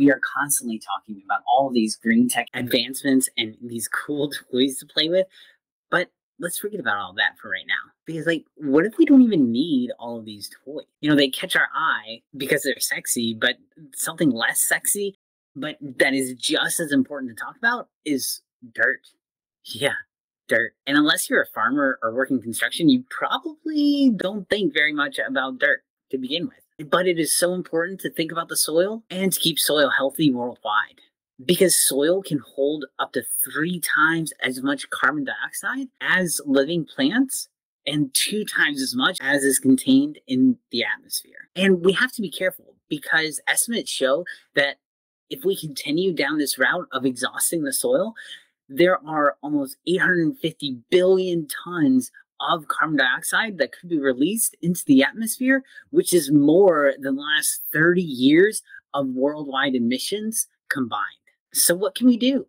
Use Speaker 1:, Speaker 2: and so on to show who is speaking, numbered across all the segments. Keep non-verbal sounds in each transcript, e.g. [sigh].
Speaker 1: we are constantly talking about all these green tech advancements and these cool toys to play with. But let's forget about all that for right now. Because, like, what if we don't even need all of these toys? You know, they catch our eye because they're sexy, but something less sexy, but that is just as important to talk about is dirt. Yeah, dirt. And unless you're a farmer or working construction, you probably don't think very much about dirt to begin with. But it is so important to think about the soil and to keep soil healthy worldwide because soil can hold up to three times as much carbon dioxide as living plants and two times as much as is contained in the atmosphere. And we have to be careful because estimates show that if we continue down this route of exhausting the soil, there are almost 850 billion tons of carbon dioxide that could be released into the atmosphere, which is more than the last 30 years of worldwide emissions combined. So, what can we do?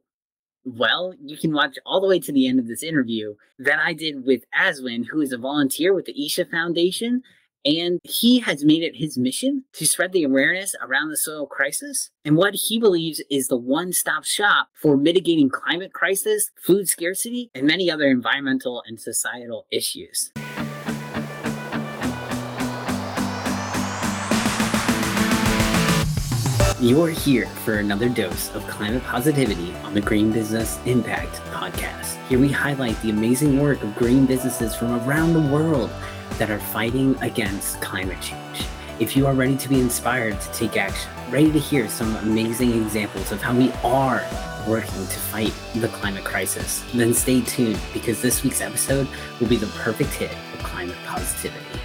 Speaker 1: Well, you can watch all the way to the end of this interview that I did with Aswin, who is a volunteer with the Isha Foundation. And he has made it his mission to spread the awareness around the soil crisis and what he believes is the one stop shop for mitigating climate crisis, food scarcity, and many other environmental and societal issues. You're here for another dose of climate positivity on the Green Business Impact Podcast. Here we highlight the amazing work of green businesses from around the world that are fighting against climate change. If you are ready to be inspired to take action, ready to hear some amazing examples of how we are working to fight the climate crisis, then stay tuned because this week's episode will be the perfect hit of climate positivity.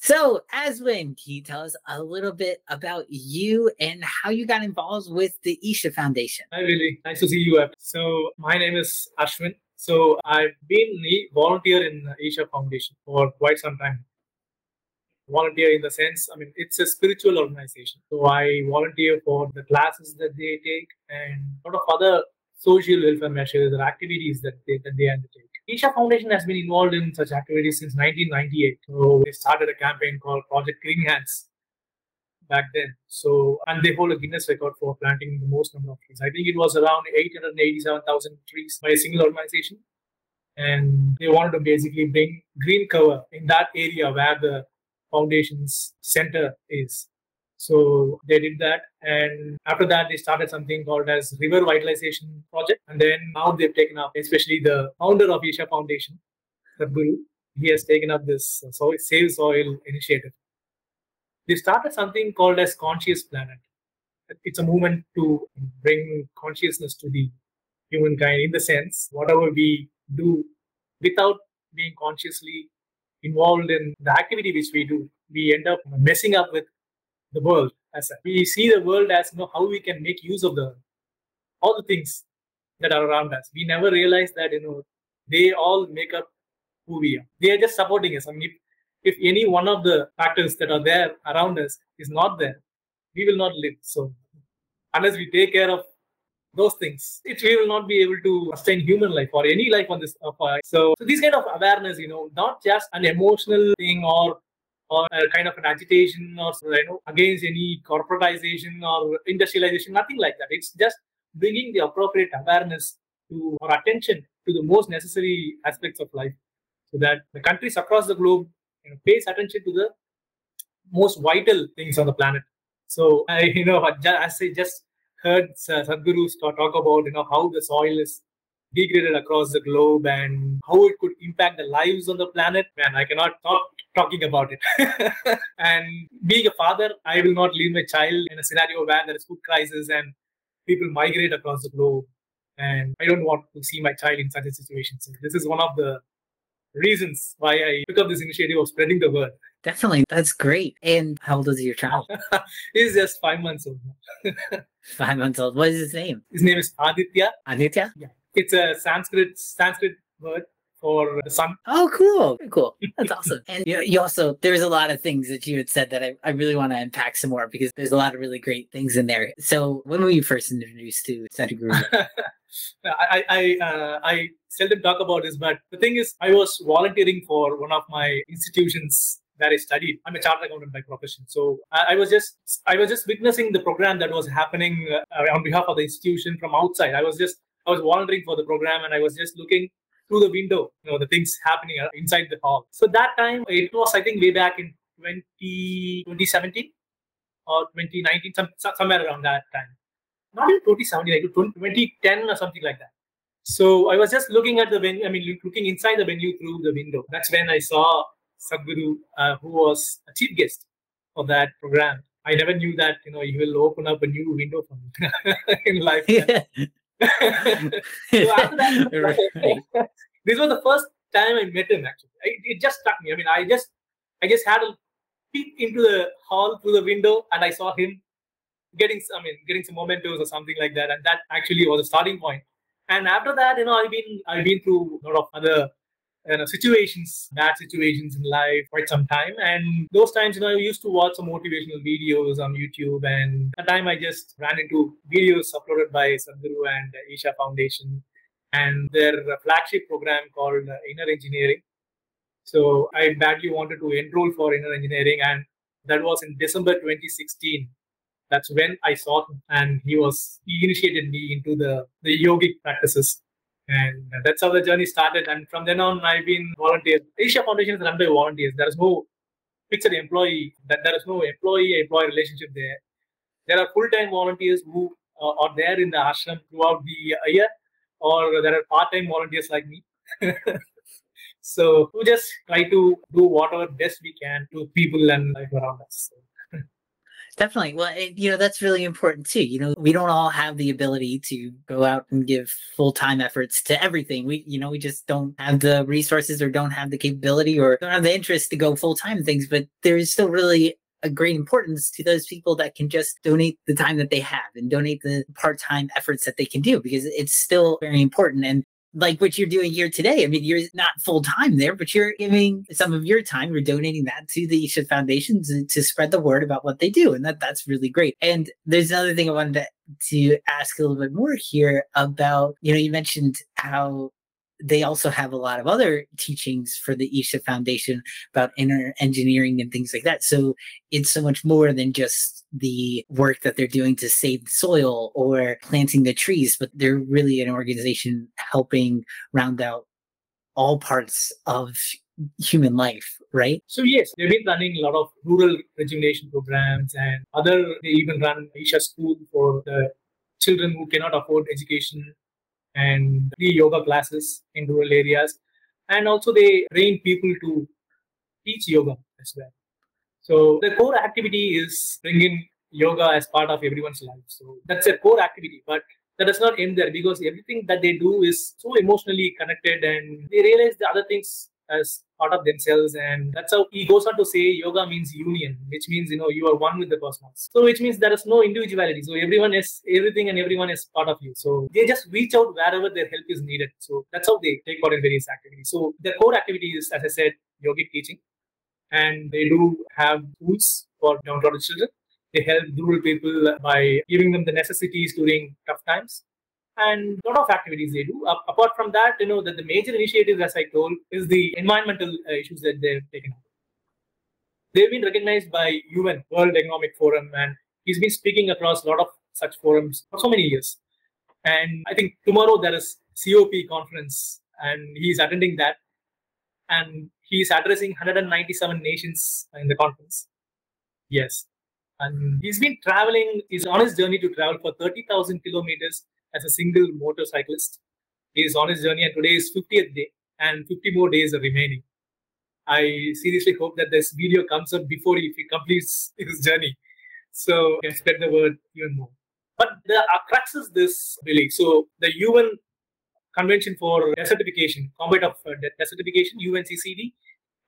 Speaker 1: So, Aswin, can you tell us a little bit about you and how you got involved with the Isha Foundation?
Speaker 2: Hi, really nice to see you. So, my name is Ashwin. So, I've been a volunteer in Isha Foundation for quite some time. Volunteer in the sense, I mean, it's a spiritual organization. So, I volunteer for the classes that they take and a lot of other social welfare measures or activities that they, that they undertake. Isha Foundation has been involved in such activities since 1998. So they started a campaign called Project Green Hands back then. So, and they hold a Guinness record for planting the most number of trees. I think it was around 887,000 trees by a single organization. And they wanted to basically bring green cover in that area where the foundation's center is. So they did that. And after that, they started something called as River Vitalization Project. And then now they've taken up, especially the founder of Isha Foundation, Sadhguru, he has taken up this soil, Save Soil initiative. They started something called as Conscious Planet. It's a movement to bring consciousness to the humankind in the sense, whatever we do without being consciously involved in the activity which we do, we end up messing up with the world as a, we see the world as you know how we can make use of the all the things that are around us. We never realize that you know they all make up who we are. They are just supporting us. I mean, if, if any one of the factors that are there around us is not there, we will not live. So unless we take care of those things, it we will not be able to sustain human life or any life on this earth. So, so this kind of awareness, you know, not just an emotional thing or or a kind of an agitation or you know against any corporatization or industrialization nothing like that it's just bringing the appropriate awareness to or attention to the most necessary aspects of life so that the countries across the globe you know, pays attention to the most vital things on the planet so i you know [laughs] as i just heard sadhguru talk about you know how the soil is degraded across the globe and how it could impact the lives on the planet man i cannot stop talking about it. [laughs] and being a father, I will not leave my child in a scenario where there is food crisis and people migrate across the globe. And I don't want to see my child in such a situation. So this is one of the reasons why I took up this initiative of spreading the word.
Speaker 1: Definitely. That's great. And how old is your child? [laughs]
Speaker 2: He's just five months old. [laughs]
Speaker 1: five months old. What is his name?
Speaker 2: His name is Aditya.
Speaker 1: Aditya?
Speaker 2: Yeah. It's a Sanskrit Sanskrit word for the sun.
Speaker 1: Oh, cool. Cool. That's awesome. And you, you, also, there's a lot of things that you had said that I, I really want to unpack some more because there's a lot of really great things in there. So when were you first introduced to Sadhguru? [laughs]
Speaker 2: I, I, uh, I seldom talk about this, but the thing is, I was volunteering for one of my institutions where I studied. I'm a chartered accountant by profession, so I, I was just I was just witnessing the program that was happening uh, on behalf of the institution from outside. I was just I was volunteering for the program, and I was just looking through the window, you know, the things happening uh, inside the hall. So that time, it was I think way back in 20, 2017 or 2019, some, somewhere around that time. Not in 2017, like 2010 or something like that. So I was just looking at the venue, I mean, looking inside the venue through the window. That's when I saw Sadhguru, uh, who was a chief guest of that program. I never knew that, you know, he will open up a new window for me [laughs] in life. Yeah. [laughs] so after that, [laughs] this was the first time I met him, actually. I, it just struck me. I mean, I just, I just had a peek into the hall through the window and I saw him getting, I mean, getting some mementos or something like that. And that actually was a starting point. and after that, you know, I've been I've been through a lot of other you know, situations, bad situations in life, quite some time. And those times, you know, I used to watch some motivational videos on YouTube. And at time, I just ran into videos uploaded by Sadhguru and Isha Foundation and their flagship program called uh, Inner Engineering. So I badly wanted to enroll for Inner Engineering, and that was in December 2016 that's when I saw him, and he was he initiated me into the the yogic practices, and that's how the journey started. And from then on, I've been volunteer. Isha Foundation is run by volunteers. There is no fixed employee. That there is no employee employee relationship there. There are full time volunteers who uh, are there in the ashram throughout the year, or there are part time volunteers like me. [laughs] so we just try to do whatever best we can to people and life around us.
Speaker 1: Definitely. Well, it, you know, that's really important too. You know, we don't all have the ability to go out and give full time efforts to everything. We, you know, we just don't have the resources or don't have the capability or don't have the interest to go full time things, but there is still really a great importance to those people that can just donate the time that they have and donate the part-time efforts that they can do because it's still very important and like what you're doing here today. I mean, you're not full time there, but you're giving some of your time. You're donating that to the Isha Foundation to, to, spread the word about what they do, and that that's really great. And there's another thing I wanted to, to ask a little bit more here about. You know, you mentioned how they also have a lot of other teachings for the Isha Foundation about inner engineering and things like that. So it's so much more than just the work that they're doing to save the soil or planting the trees, but they're really an organization helping round out all parts of human life, right?
Speaker 2: So yes, they've been running a lot of rural rejuvenation programs and other they even run Isha school for the children who cannot afford education and free yoga classes in rural areas. And also they train people to teach yoga as well. So the core activity is bringing yoga as part of everyone's life. So that's a core activity, but that does not end there because everything that they do is so emotionally connected and they realize the other things as part of themselves and that's how he goes on to say yoga means union which means you know you are one with the cosmos. So which means there is no individuality. So everyone is everything and everyone is part of you. So they just reach out wherever their help is needed. So that's how they take part in various activities. So their core activity is as i said yogic teaching. And they do have tools for downtrodden children they help rural people by giving them the necessities during tough times and a lot of activities they do. Uh, apart from that, you know, that the major initiatives, as I told, is the environmental uh, issues that they've taken up. They've been recognized by UN, World Economic Forum, and he's been speaking across a lot of such forums for so many years. And I think tomorrow there is COP conference, and he's attending that, and he's addressing 197 nations in the conference. Yes, and he's been traveling. He's on his journey to travel for 30,000 kilometers as a single motorcyclist. He is on his journey, and today is 50th day, and 50 more days are remaining. I seriously hope that this video comes up before he completes his journey, so can spread the word even more. But the crux is this, really. So the UN Convention for Desertification, Combat of uh, Desertification, UNCCD,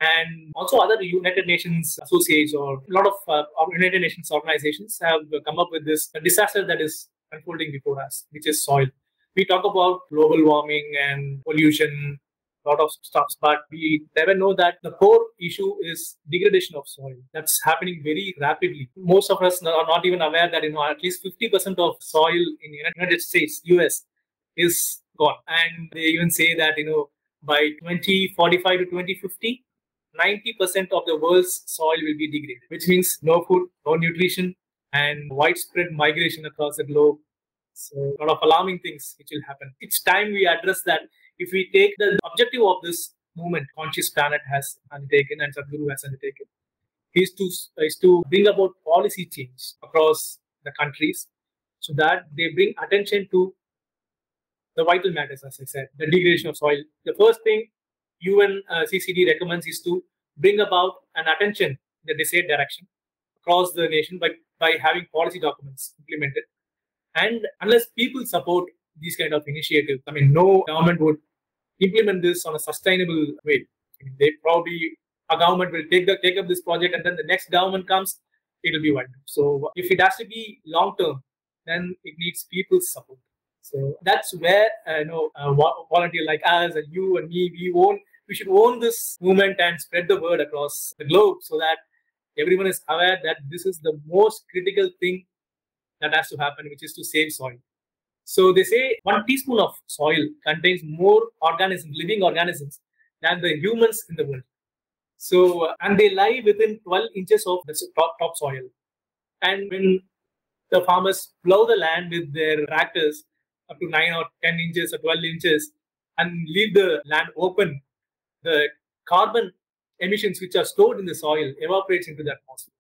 Speaker 2: and also other United Nations associates or a lot of uh, United Nations organizations have come up with this disaster that is unfolding before us, which is soil. We talk about global warming and pollution, a lot of stuff, but we never know that the core issue is degradation of soil. That's happening very rapidly. Most of us are not even aware that you know at least 50% of soil in the United States, US, is gone. And they even say that you know by 2045 to 2050, 90% of the world's soil will be degraded, which means no food, no nutrition, and widespread migration across the globe. So, a lot of alarming things which will happen. It's time we address that. If we take the objective of this movement, Conscious Planet has undertaken and Sadhguru has undertaken, is to is to bring about policy change across the countries, so that they bring attention to the vital matters, as I said, the degradation of soil. The first thing UN uh, CCD recommends is to bring about an attention in the desired direction across the nation by, by having policy documents implemented. And unless people support these kind of initiatives, I mean, no government would implement this on a sustainable way. I mean, they probably a government will take the take up this project, and then the next government comes, it will be wiped. So if it has to be long term, then it needs people's support. So that's where uh, you know a volunteer like us and you and me we own we should own this movement and spread the word across the globe so that everyone is aware that this is the most critical thing that has to happen, which is to save soil. So they say one teaspoon of soil contains more organisms, living organisms, than the humans in the world. So, uh, and they lie within 12 inches of the top, top soil. And when the farmers plow the land with their tractors, up to 9 or 10 inches or 12 inches and leave the land open, the carbon emissions which are stored in the soil evaporates into the atmosphere.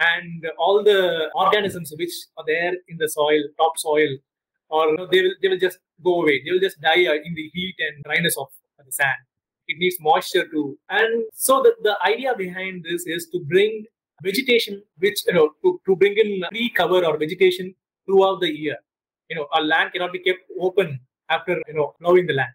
Speaker 2: And all the organisms which are there in the soil, topsoil, or you know, they will they will just go away. They will just die uh, in the heat and dryness of the sand. It needs moisture too. And so the, the idea behind this is to bring vegetation, which you know, to, to bring in tree cover or vegetation throughout the year you know a land cannot be kept open after you know plowing the land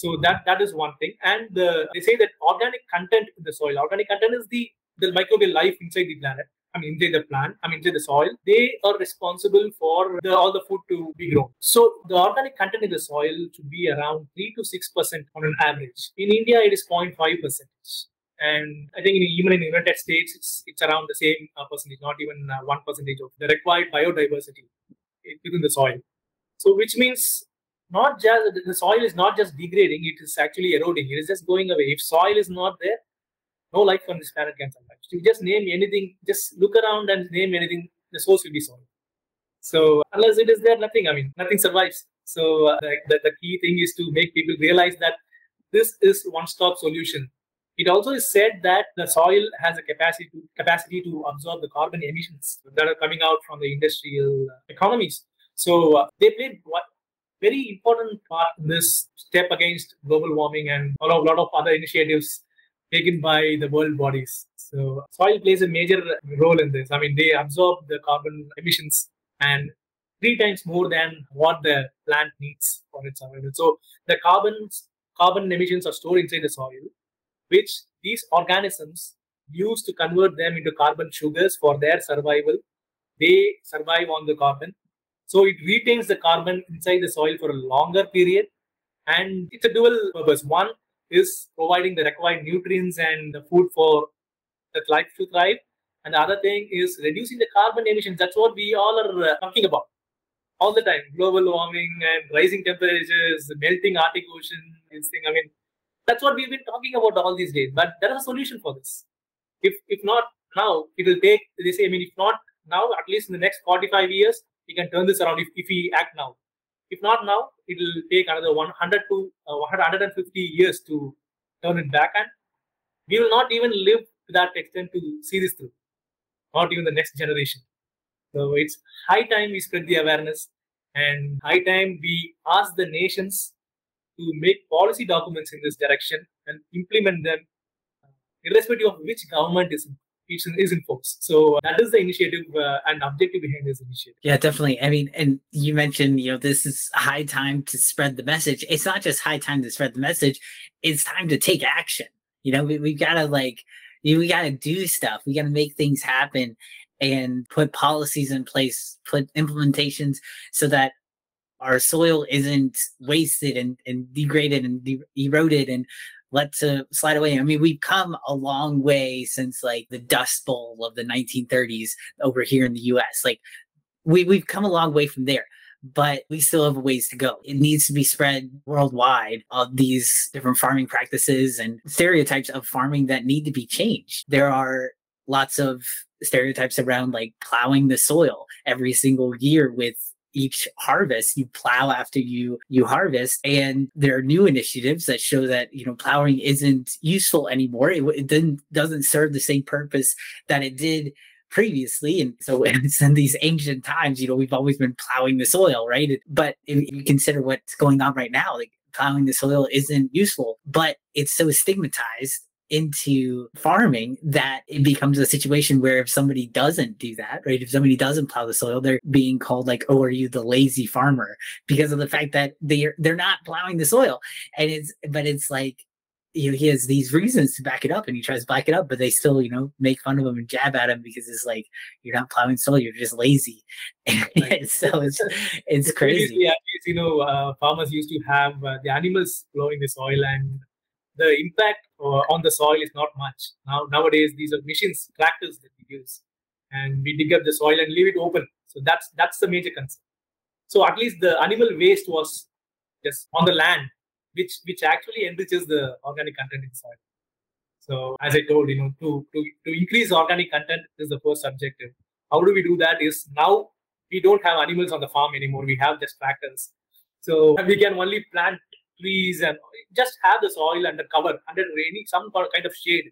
Speaker 2: so that that is one thing and the, they say that organic content in the soil organic content is the the microbial life inside the planet I mean, inside the plant, I mean, inside the soil, they are responsible for the, all the food to be grown. So the organic content in the soil should be around 3 to 6% on an average. In India, it is 0.5%. And I think in, even in the United States, it's, it's around the same uh, percentage, not even uh, 1% of the required biodiversity within the soil. So, which means not just the soil is not just degrading; it is actually eroding. It is just going away. If soil is not there, no life on this planet can survive. You just name anything, just look around and name anything. The source will be soil. So unless it is there, nothing. I mean, nothing survives. So uh, the, the, key thing is to make people realize that this is one-stop solution. It also is said that the soil has a capacity to, capacity to absorb the carbon emissions that are coming out from the industrial economies. So uh, they play what very important part in this step against global warming and a lot, of other initiatives taken by the world bodies. So soil plays a major role in this. I mean, they absorb the carbon emissions and three times more than what the plant needs for its survival. So the carbon carbon emissions are stored inside the soil which these organisms use to convert them into carbon sugars for their survival. They survive on the carbon. So it retains the carbon inside the soil for a longer period. And it's a dual purpose. One is providing the required nutrients and the food for the life to thrive. And the other thing is reducing the carbon emissions. That's what we all are uh, talking about all the time. Global warming and rising temperatures, melting Arctic Ocean, this thing. I mean, that's what we've been talking about all these days. But there is a solution for this. If if not now, it will take. They say, I mean, if not now, at least in the next 45 years, we can turn this around if, if we act now. If not now, it will take another 100 to uh, 150 years to turn it back, and we will not even live to that extent to see this through. Not even the next generation. So it's high time we spread the awareness, and high time we ask the nations to make policy documents in this direction and implement them, irrespective of which government is is in. So that is the initiative uh, and objective behind this initiative.
Speaker 1: Yeah, definitely. I mean, and you mentioned, you know, this is high time to spread the message. It's not just high time to spread the message; it's time to take action. You know, we we gotta like, we gotta do stuff. We gotta make things happen and put policies in place, put implementations so that our soil isn't wasted and, and degraded and de- eroded and let to slide away. I mean, we've come a long way since like the Dust Bowl of the 1930s over here in the U.S. Like we we've come a long way from there, but we still have a ways to go. It needs to be spread worldwide of these different farming practices and stereotypes of farming that need to be changed. There are lots of stereotypes around like plowing the soil every single year with each harvest you plow after you you harvest. And there are new initiatives that show that you know plowing isn't useful anymore. It, it didn't doesn't serve the same purpose that it did previously. And so it's [laughs] in these ancient times you know we've always been plowing the soil right? But if you consider what's going on right now like plowing the soil isn't useful but it's so stigmatized into farming that it becomes a situation where if somebody doesn't do that, right? If somebody doesn't plow the soil, they're being called like, "Oh, are you the lazy farmer?" Because of the fact that they're they're not plowing the soil, and it's but it's like you know he has these reasons to back it up and he tries to back it up but they still you know make fun of him and jab at him because it's like you're not plowing soil you're just lazy [laughs] right. so it's it's crazy Yeah,
Speaker 2: you know uh, farmers used to have uh, the animals plowing the soil and the impact uh, on the soil is not much. Now nowadays these are machines, tractors that we use, and we dig up the soil and leave it open. So that's that's the major concern. So at least the animal waste was just on the land, which which actually enriches the organic content in soil. So as I told, you know, to to to increase organic content is the first objective. How do we do that? Is now we don't have animals on the farm anymore. We have just tractors. So we can only plant trees and just have the soil under cover, under rainy, some kind of shade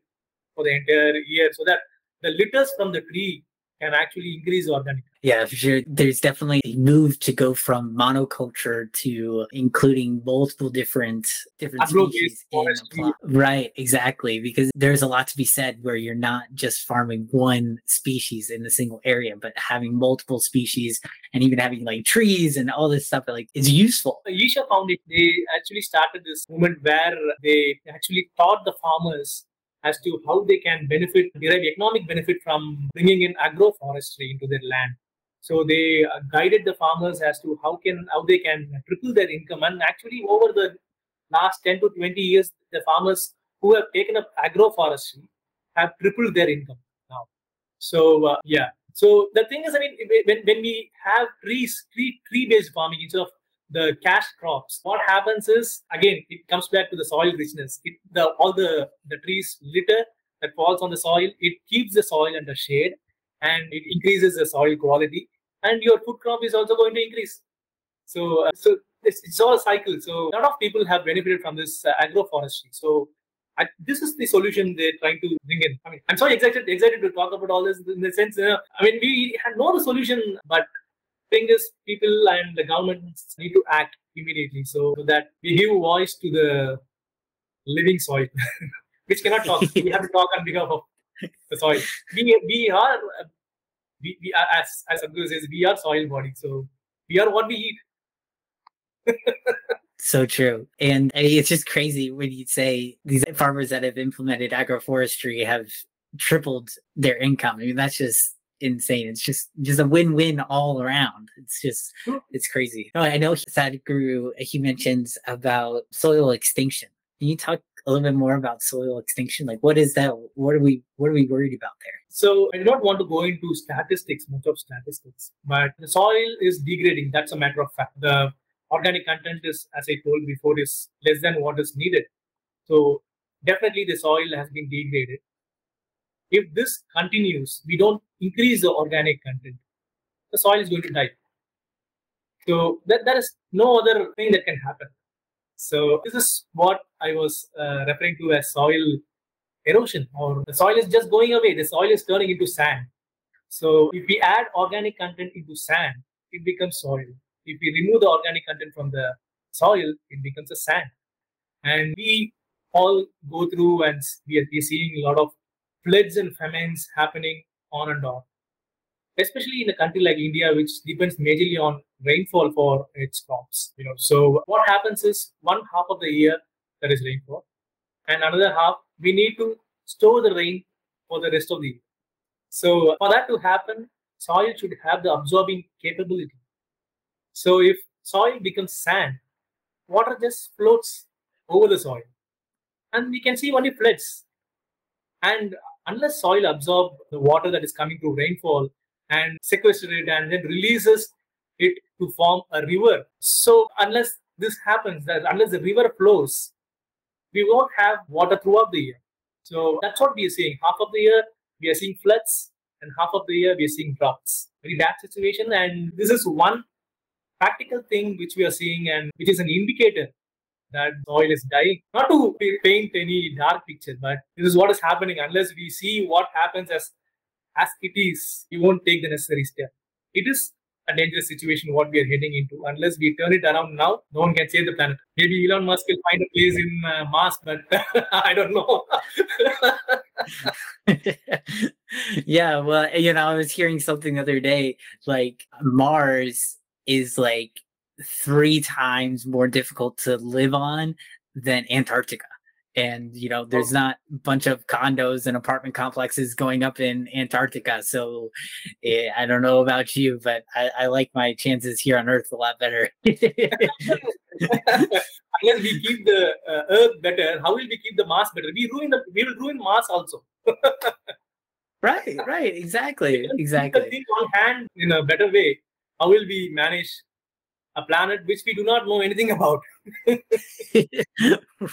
Speaker 2: for the entire year so that the litters from the tree can actually increase organic.
Speaker 1: Yeah, for sure. There's definitely a move to go from monoculture to including multiple different different species. In right, exactly. Because there's a lot to be said where you're not just farming one species in a single area, but having multiple species and even having like trees and all this stuff like is useful.
Speaker 2: Isha it. they actually started this movement where they actually taught the farmers as to how they can benefit, derive economic benefit from bringing in agroforestry into their land. So they uh, guided the farmers as to how can how they can triple their income. And actually, over the last 10 to 20 years, the farmers who have taken up agroforestry have tripled their income now. So uh, yeah. So the thing is, I mean, when, when we have trees, tree tree based farming instead of the cash crops, what happens is again it comes back to the soil richness. It, the all the the trees litter that falls on the soil, it keeps the soil under shade and it increases the soil quality, and your food crop is also going to increase. So uh, so it's, it's all a cycle. So a lot of people have benefited from this uh, agroforestry. So I, this is the solution they're trying to bring in. I mean, I'm so excited excited to talk about all this in the sense. Uh, I mean, we know the solution, but thing is people and the governments need to act immediately. So that we give voice to the living soil [laughs] which cannot talk. We have to talk on behalf of the soil. We, we are we, we are as as Sadhguru says we are soil body. So we are what we eat. [laughs]
Speaker 1: So true. And I mean, it's just crazy when you say these farmers that have implemented agroforestry have tripled their income. I mean that's just insane. It's just just a win-win all around. It's just it's crazy. No, I know Sadhguru uh, he mentions about soil extinction. Can you talk a little bit more about soil extinction? Like what is that? What are we what are we worried about there?
Speaker 2: So I do not want to go into statistics, much of statistics, but the soil is degrading. That's a matter of fact. The organic content is, as I told before, is less than what is needed. So definitely the soil has been degraded if this continues, we don't increase the organic content, the soil is going to die. So that, there is no other thing that can happen. So this is what I was uh, referring to as soil erosion, or the soil is just going away. The soil is turning into sand. So if we add organic content into sand, it becomes soil. If we remove the organic content from the soil, it becomes a sand. And we all go through and we are, we are seeing a lot of floods and famines happening on and on, especially in a country like India, which depends majorly on rainfall for its crops. You know, so what happens is one half of the year there is rainfall, and another half we need to store the rain for the rest of the year. So for that to happen, soil should have the absorbing capability. So if soil becomes sand, water just floats over the soil, and we can see only floods. And unless soil absorb the water that is coming through rainfall and sequester it and then releases it to form a river. So unless this happens, that unless the river flows, we won't have water throughout the year. So that's what we are seeing. Half of the year we are seeing floods, and half of the year we are seeing droughts. Very bad situation, and this is one practical thing which we are seeing, and which is an indicator that soil is dying. Not to paint any dark picture, but this is what is happening. Unless we see what happens as as it is, we won't take the necessary step. It is a dangerous situation what we are heading into. Unless we turn it around now, no one can save the planet. Maybe Elon Musk will find a place in uh, Mars, but [laughs] I don't know. [laughs]
Speaker 1: yeah, well, you know, I was hearing something the other day like Mars is like three times more difficult to live on than Antarctica. And you know there's oh. not a bunch of condos and apartment complexes going up in antarctica. So eh, i don't know about you but I, I, like my chances here on earth a lot better. [laughs]
Speaker 2: Unless we keep the uh, earth better? How will we keep the mars better? We ruin the we will ruin mars also. [laughs]
Speaker 1: Right right exactly [laughs] exactly.
Speaker 2: think on hand in a better way. How will we manage a planet which we do not know anything [laughs] about. [laughs]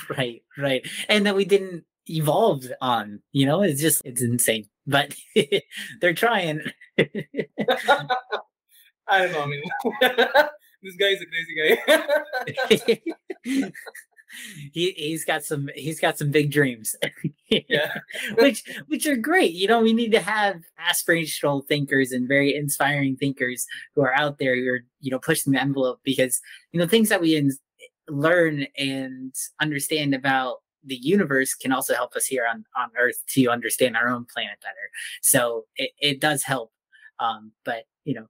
Speaker 1: right, right. And that we didn't evolve on, you know, it's just, it's insane. But [laughs] they're trying.
Speaker 2: I don't know. I mean, this guy is a crazy
Speaker 1: guy [laughs] he he's got some he's got some big dreams. [laughs]
Speaker 2: Yeah. [laughs]
Speaker 1: Which which are great you know we need to have aspirational thinkers and very inspiring thinkers who are out there who are you know pushing the envelope because you know things that we in, learn and understand about the universe can also help us here on on earth to understand our own planet better. So it, it does help um but you know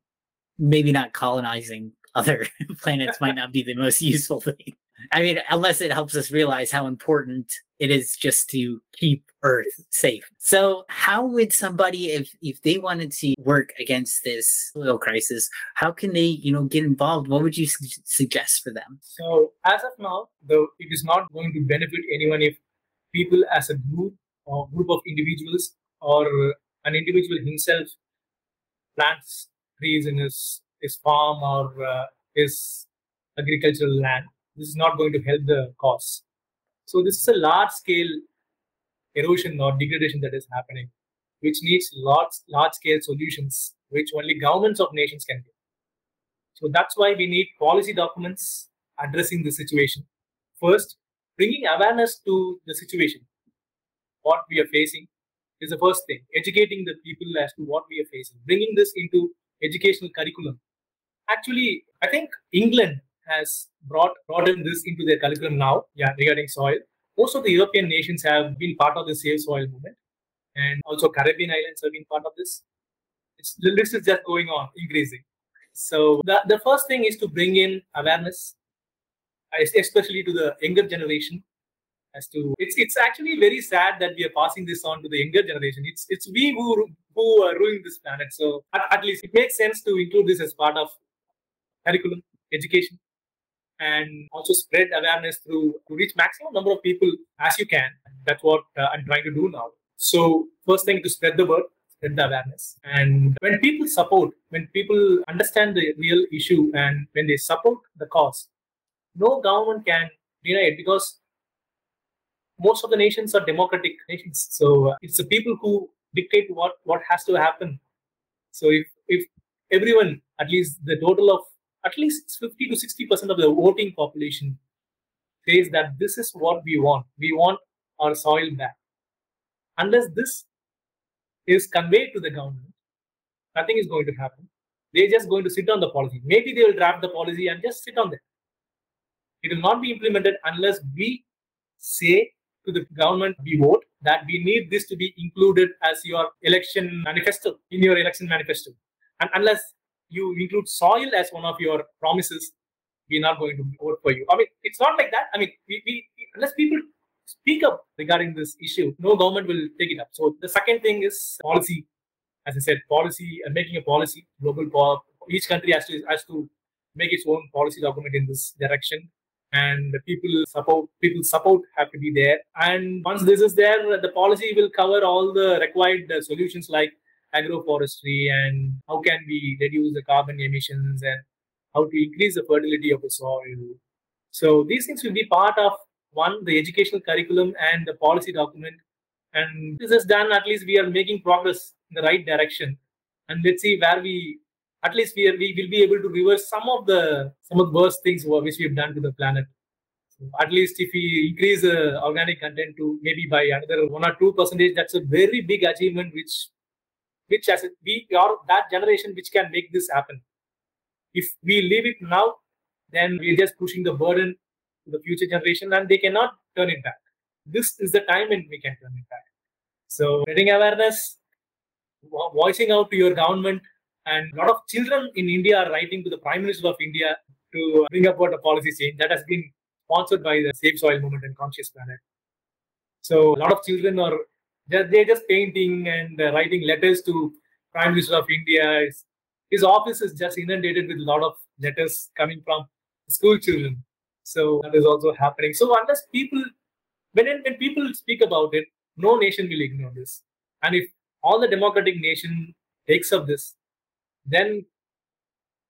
Speaker 1: maybe not colonizing other planets might not be the most useful thing I mean, unless it helps us realize how important it is just to keep Earth safe. So, how would somebody, if if they wanted to work against this soil crisis, how can they, you know, get involved? What would you su- suggest for them?
Speaker 2: So, as of now, though, it is not going to benefit anyone if people as a group or group of individuals or an individual himself plants trees in his his farm or uh, his agricultural land this is not going to help the cause. So this is a large scale erosion or degradation that is happening, which needs large large scale solutions, which only governments of nations can do. So that's why we need policy documents addressing the situation. First, bringing awareness to the situation, what we are facing is the first thing. Educating the people as to what we are facing, bringing this into educational curriculum. Actually, I think England has brought in this into their curriculum now. Yeah, regarding soil. Most of the European nations have been part of the Save Soil movement, and also Caribbean islands have been part of this. It's, the list is just going on, increasing. So the, the first thing is to bring in awareness, especially to the younger generation, as to it's it's actually very sad that we are passing this on to the younger generation. It's it's we who who are ruining this planet. So at, at least it makes sense to include this as part of curriculum education and also spread awareness through to reach maximum number of people as you can. That's what uh, I'm trying to do now. So first thing to spread the word, spread the awareness. And when people support, when people understand the real issue and when they support the cause, no government can deny it because most of the nations are democratic nations. So uh, it's the people who dictate what, what has to happen. So if, if everyone, at least the total of at least 50 to 60 percent of the voting population says that this is what we want. We want our soil back. Unless this is conveyed to the government, nothing is going to happen. They're just going to sit on the policy. Maybe they will draft the policy and just sit on that. It will not be implemented unless we say to the government we vote that we need this to be included as your election manifesto in your election manifesto. And unless you include soil as one of your promises, we're not going to vote for you. I mean, it's not like that. I mean, we, we unless people speak up regarding this issue, no government will take it up. So the second thing is policy. As I said, policy and making a policy, global. Each country has to has to make its own policy document in this direction. And people support people support have to be there. And once this is there, the policy will cover all the required solutions like agroforestry and how can we reduce the carbon emissions and how to increase the fertility of the soil. So these things will be part of one, the educational curriculum and the policy document. And this is done, at least we are making progress in the right direction. And let's see where we at least we, are, we will be able to reverse some of the some of the worst things which we have done to the planet. So at least if we increase the organic content to maybe by another one or two percentage, that's a very big achievement which which as we are that generation which can make this happen. If we leave it now, then we're just pushing the burden to the future generation and they cannot turn it back. This is the time when we can turn it back. So spreading awareness, voicing out to your government, and a lot of children in India are writing to the Prime Minister of India to uh, bring about a policy change that has been sponsored by the Save Soil Movement and Conscious Planet. So a lot of children are they're just painting and uh, writing letters to Prime Minister of India. His, office is just inundated with a lot of letters coming from school children. So that is also happening. So unless people, when when people speak about it, no nation will ignore this. And if all the democratic nation takes up this, then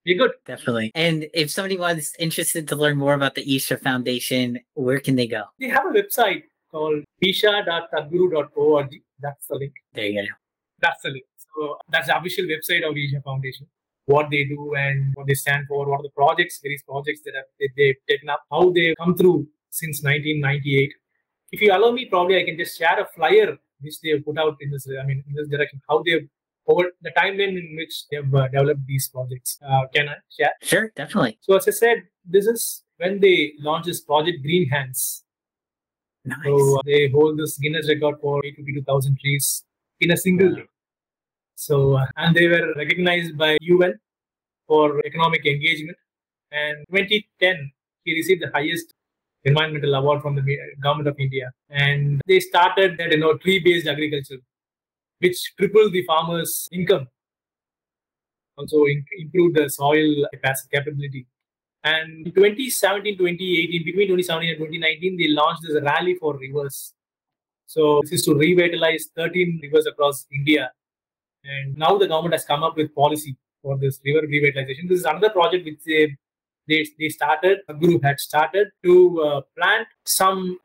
Speaker 2: you're good.
Speaker 1: Definitely. And if somebody was interested to learn more about the Isha Foundation, where can they go?
Speaker 2: They have a website called isha.sadhguru.org. That's the link.
Speaker 1: There you go.
Speaker 2: That's the link. So that's the official website of Isha Foundation. What they do and what they stand for, what are the projects, various projects that, have, that they've taken up, how they've come through since 1998. If you allow me, probably I can just share a flyer which they have put out in this, I mean, in this direction, how they've over the timeline in which they have uh, developed these projects. Uh, can I share?
Speaker 1: Sure, definitely.
Speaker 2: So as I said, this is when they launched this project Green Hands.
Speaker 1: Nice.
Speaker 2: So uh, they hold this Guinness record for 852,000 trees in a single wow. day. So uh, and they were recognized by UN for economic engagement. And 2010, he received the highest environmental award from the government of India. And they started that you know tree-based agriculture which tripled the farmers' income. Also in, improved the soil capacity capability. And 2017, 2018, between 2017 and 2019, they launched this rally for rivers. So this is to revitalize 13 rivers across India. And now the government has come up with policy for this river revitalization. This is another project which they they, they started, a group had started to uh, plant some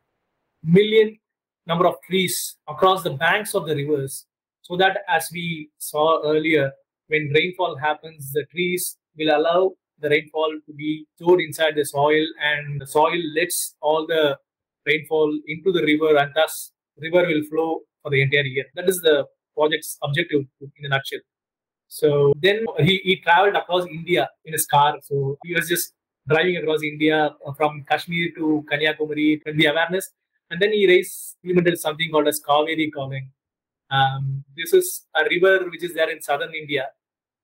Speaker 2: million number of trees across the banks of the rivers so that as we saw earlier, when rainfall happens, the trees will allow the rainfall to be stored inside the soil and the soil lets all the rainfall into the river and thus river will flow for the entire year. That is the project's objective in a nutshell. So then he, he traveled across India in his car. So he was just driving across India from Kashmir to Kanyakumari to the awareness. And then he raised, implemented something called as Kaveri calling. Um, this is a river which is there in southern India,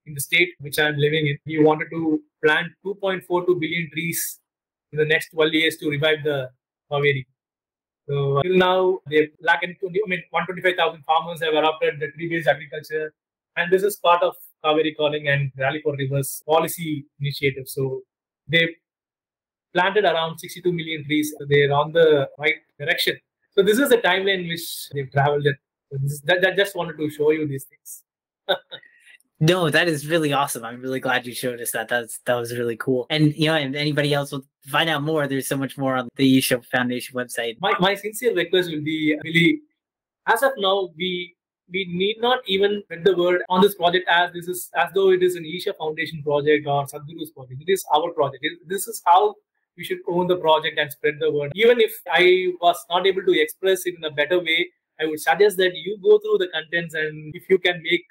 Speaker 2: in the state which I'm living in. we wanted to plant 2.42 billion trees in the next 12 years to revive the Kaveri. So till now, they lack I mean, 125,000 farmers have adopted the tree-based agriculture, and this is part of Kaveri Calling and Rally for Rivers policy initiative. So they planted around 62 million trees. So they're on the right direction. So this is the timeline which they've traveled. That, that just wanted to show you these things. [laughs]
Speaker 1: no, that is really awesome. I'm really glad you showed us that. That's that was really cool. And you know, and anybody else will find out more. There's so much more on the Isha Foundation website.
Speaker 2: My my sincere request will be really, as of now, we we need not even spread the word on this project as this is as though it is an Isha Foundation project or Sadhguru's project. It is our project. This is how we should own the project and spread the word. Even if I was not able to express it in a better way, I would suggest that you go through the contents and if you can make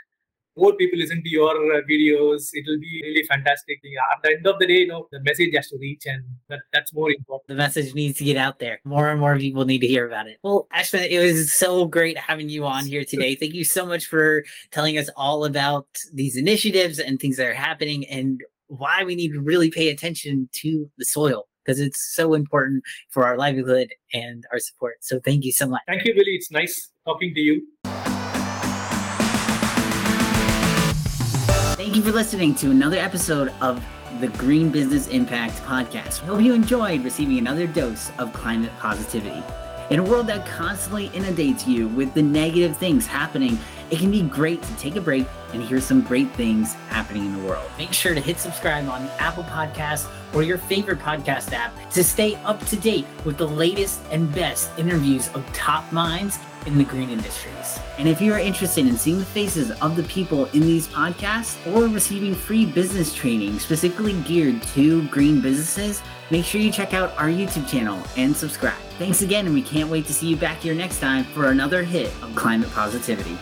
Speaker 2: more people listen to your uh, videos, it will be really fantastic. At the end of the day, you know, the message has to reach and that, that's more important.
Speaker 1: The message needs to get out there. More and more people need to hear about it. Well, Ashwin, it was so great having you on here today. Thank you so much for telling us all about these initiatives and things that are happening and why we need to really pay attention to the soil because it's so important for our livelihood and our support. So thank you so much.
Speaker 2: Thank you, Billy. It's nice talking to you.
Speaker 1: Thank you for listening to another episode of the Green Business Impact Podcast. I hope you enjoyed receiving another dose of climate positivity. In a world that constantly inundates you with the negative things happening it can be great to take a break and hear some great things happening in the world. Make sure to hit subscribe on Apple Podcasts or your favorite podcast app to stay up to date with the latest and best interviews of top minds in the green industries. And if you are interested in seeing the faces of the people in these podcasts or receiving free business training specifically geared to green businesses, make sure you check out our YouTube channel and subscribe. Thanks again, and we can't wait to see you back here next time for another hit of climate positivity.